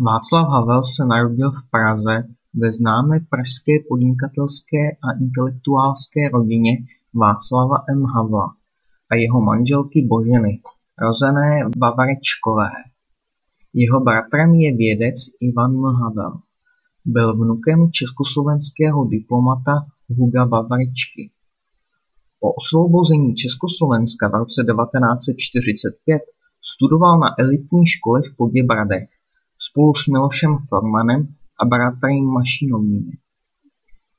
Václav Havel se narodil v Praze ve známé pražské podnikatelské a intelektuálské rodině Václava M. Havla a jeho manželky Boženy, rozené Vavarečkové. Jeho bratrem je vědec Ivan M. Havel. Byl vnukem československého diplomata Huga Vavarečky. Po osvobození Československa v roce 1945 studoval na elitní škole v Poděbradech spolu s Milošem Formanem a bratry Mašinovými.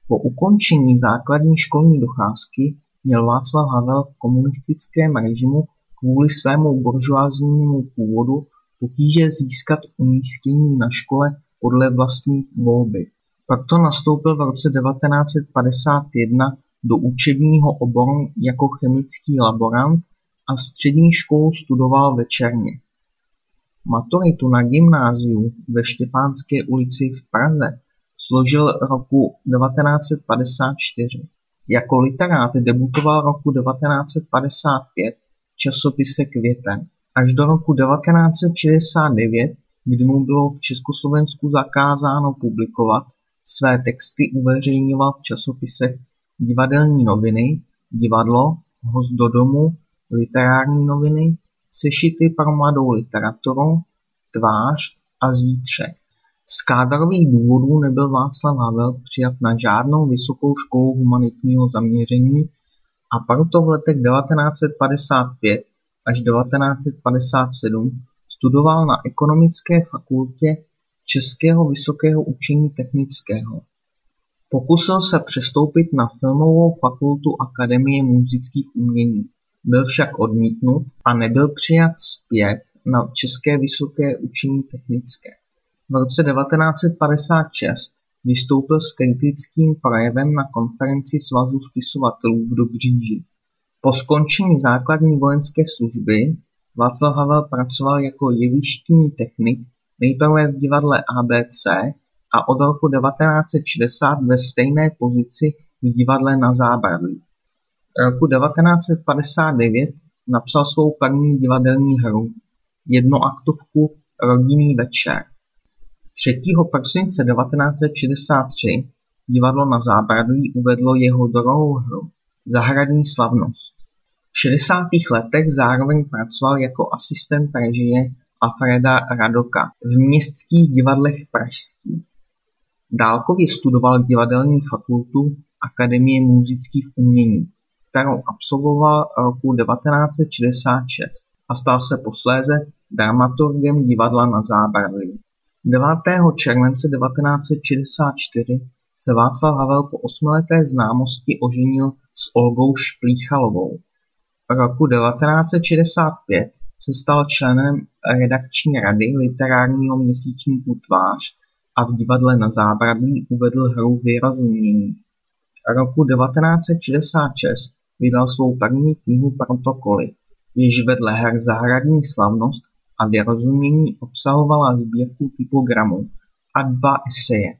Po ukončení základní školní docházky měl Václav Havel v komunistickém režimu kvůli svému buržoaznímu původu potíže získat umístění na škole podle vlastní volby. Proto nastoupil v roce 1951 do učebního oboru jako chemický laborant a střední školu studoval večerně. Maturitu na gymnáziu ve Štěpánské ulici v Praze složil roku 1954. Jako literát debutoval roku 1955 v časopise Květen. Až do roku 1969, kdy mu bylo v Československu zakázáno publikovat, své texty uveřejňoval v časopisech Divadelní noviny, Divadlo, Host do domu, Literární noviny, Sešity pro mladou literaturu, Tvář a Zítřek. Z kádrových důvodů nebyl Václav Havel přijat na žádnou vysokou školu humanitního zaměření a proto v letech 1955 až 1957 studoval na Ekonomické fakultě Českého vysokého učení technického. Pokusil se přestoupit na Filmovou fakultu Akademie múzických umění. Byl však odmítnut a nebyl přijat zpět na České vysoké učení technické. V roce 1956 vystoupil s kritickým projevem na konferenci Svazu spisovatelů v Dobříži. Po skončení základní vojenské služby Václav Havel pracoval jako jevištní technik nejprve v divadle ABC a od roku 1960 ve stejné pozici v divadle Na zábradlí. Roku 1959 napsal svou první divadelní hru, jednoaktovku Rodinný večer. 3. prosince 1963 divadlo Na zábradlí uvedlo jeho druhou hru, Zahradní slavnost. V 60. letech zároveň pracoval jako asistent režie Alfreda Radoka v městských divadlech pražských. Dálkově studoval divadelní fakultu Akademie múzických umění, kterou absolvoval roku 1966 a stal se posléze dramaturgem divadla na Zábradlí. 9. července 1964 se Václav Havel po osmileté známosti oženil s Olgou Šplíchalovou. Roku 1965 se stal členem redakční rady literárního měsíčníku Tvář a v divadle Na zábradlí uvedl hru Vyrozumění. Roku 1966 vydal svou první knihu Protokoly, jež vedle her Zahradní slavnost a Vyrozumění obsahovala sbírku typogramů a dva eseje.